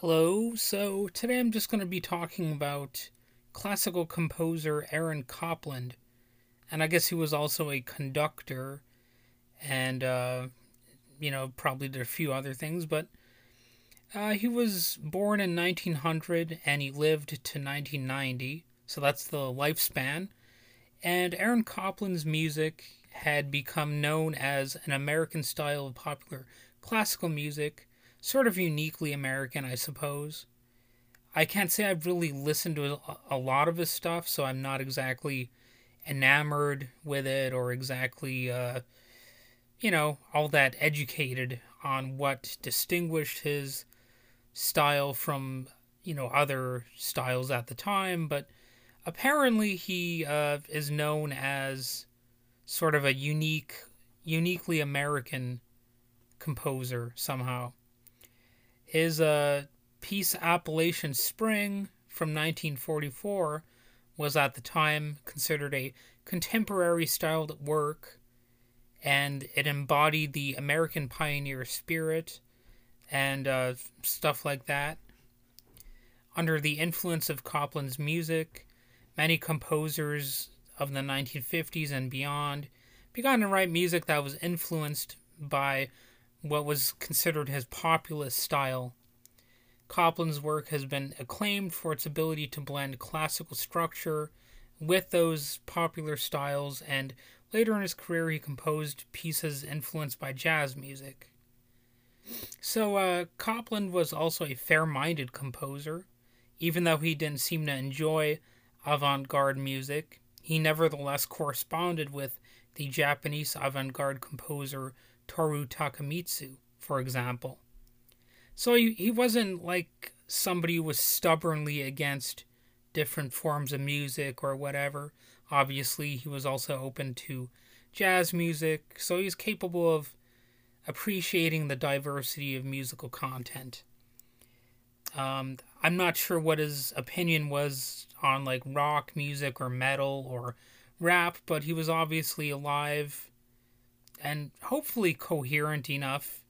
Hello, so today I'm just going to be talking about classical composer Aaron Copland. And I guess he was also a conductor and, uh, you know, probably did a few other things, but uh, he was born in 1900 and he lived to 1990, so that's the lifespan. And Aaron Copland's music had become known as an American style of popular classical music sort of uniquely American, I suppose. I can't say I've really listened to a, lot of his stuff, so I'm not exactly enamored with it or exactly, uh, you know, all that educated on what distinguished his style from, you know, other styles at the time. But apparently, he uh, is known as sort of a unique, uniquely American composer somehow. His uh, piece Appalachian Spring from 1944 was at the time considered a contemporary styled work, and it embodied the American pioneer spirit and uh, stuff like that. Under the influence of Copland's music, many composers of the 1950s and beyond began to write music that was influenced by what was considered his populist style. Copland's work has been acclaimed for its ability to blend classical structure with those popular styles, and later in his career, he composed pieces influenced by jazz music. So, uh, Copland was also a fair minded composer. Even though he didn't seem to enjoy avant garde music, he nevertheless corresponded with the Japanese avant garde composer Toru Takemitsu, for example. So he, he wasn't like somebody who was stubbornly against different forms of music or whatever. Obviously, he was also open to jazz music, so he's capable of appreciating the diversity of musical content. Um, I'm not sure what his opinion was on like rock music or metal or rap, but he was obviously alive and hopefully coherent enough,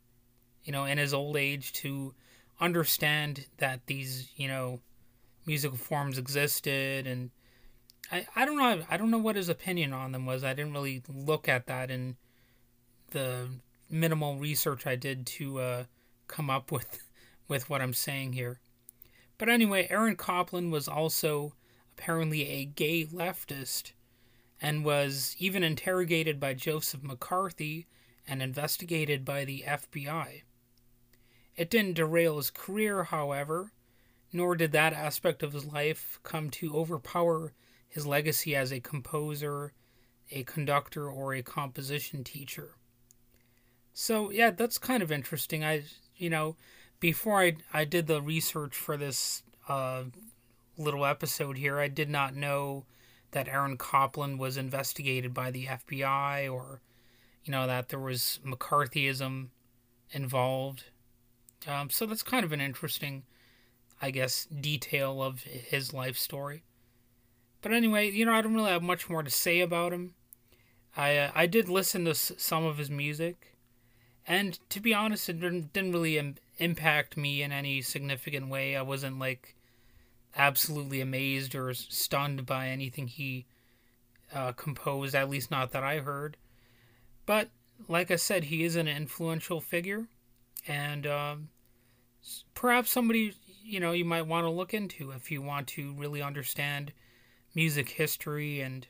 you know, in his old age to understand that these, you know, musical forms existed and I, I don't know I don't know what his opinion on them was. I didn't really look at that in the minimal research I did to uh, come up with with what I'm saying here. But anyway, Aaron Copland was also apparently a gay leftist and was even interrogated by Joseph McCarthy and investigated by the FBI. It didn't derail his career, however, nor did that aspect of his life come to overpower his legacy as a composer, a conductor, or a composition teacher. So, yeah, that's kind of interesting. I, you know, before I, I did the research for this uh, little episode here, I did not know that Aaron Copland was investigated by the FBI or, you know, that there was McCarthyism involved. Um, so that's kind of an interesting, I guess, detail of his life story. But anyway, you know, I don't really have much more to say about him. I uh, I did listen to s- some of his music, and to be honest, it didn't, didn't really Im- impact me in any significant way. I wasn't like absolutely amazed or stunned by anything he uh, composed, at least not that I heard. But like I said, he is an influential figure, and um, perhaps somebody you know you might want to look into if you want to really understand music history and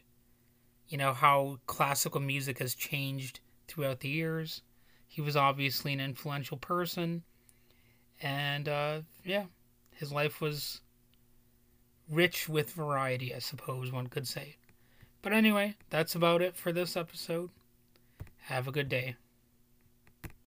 you know how classical music has changed throughout the years. He was obviously an influential person, and uh, yeah, his life was rich with variety, I suppose one could say. But anyway, that's about it for this episode. Have a good day.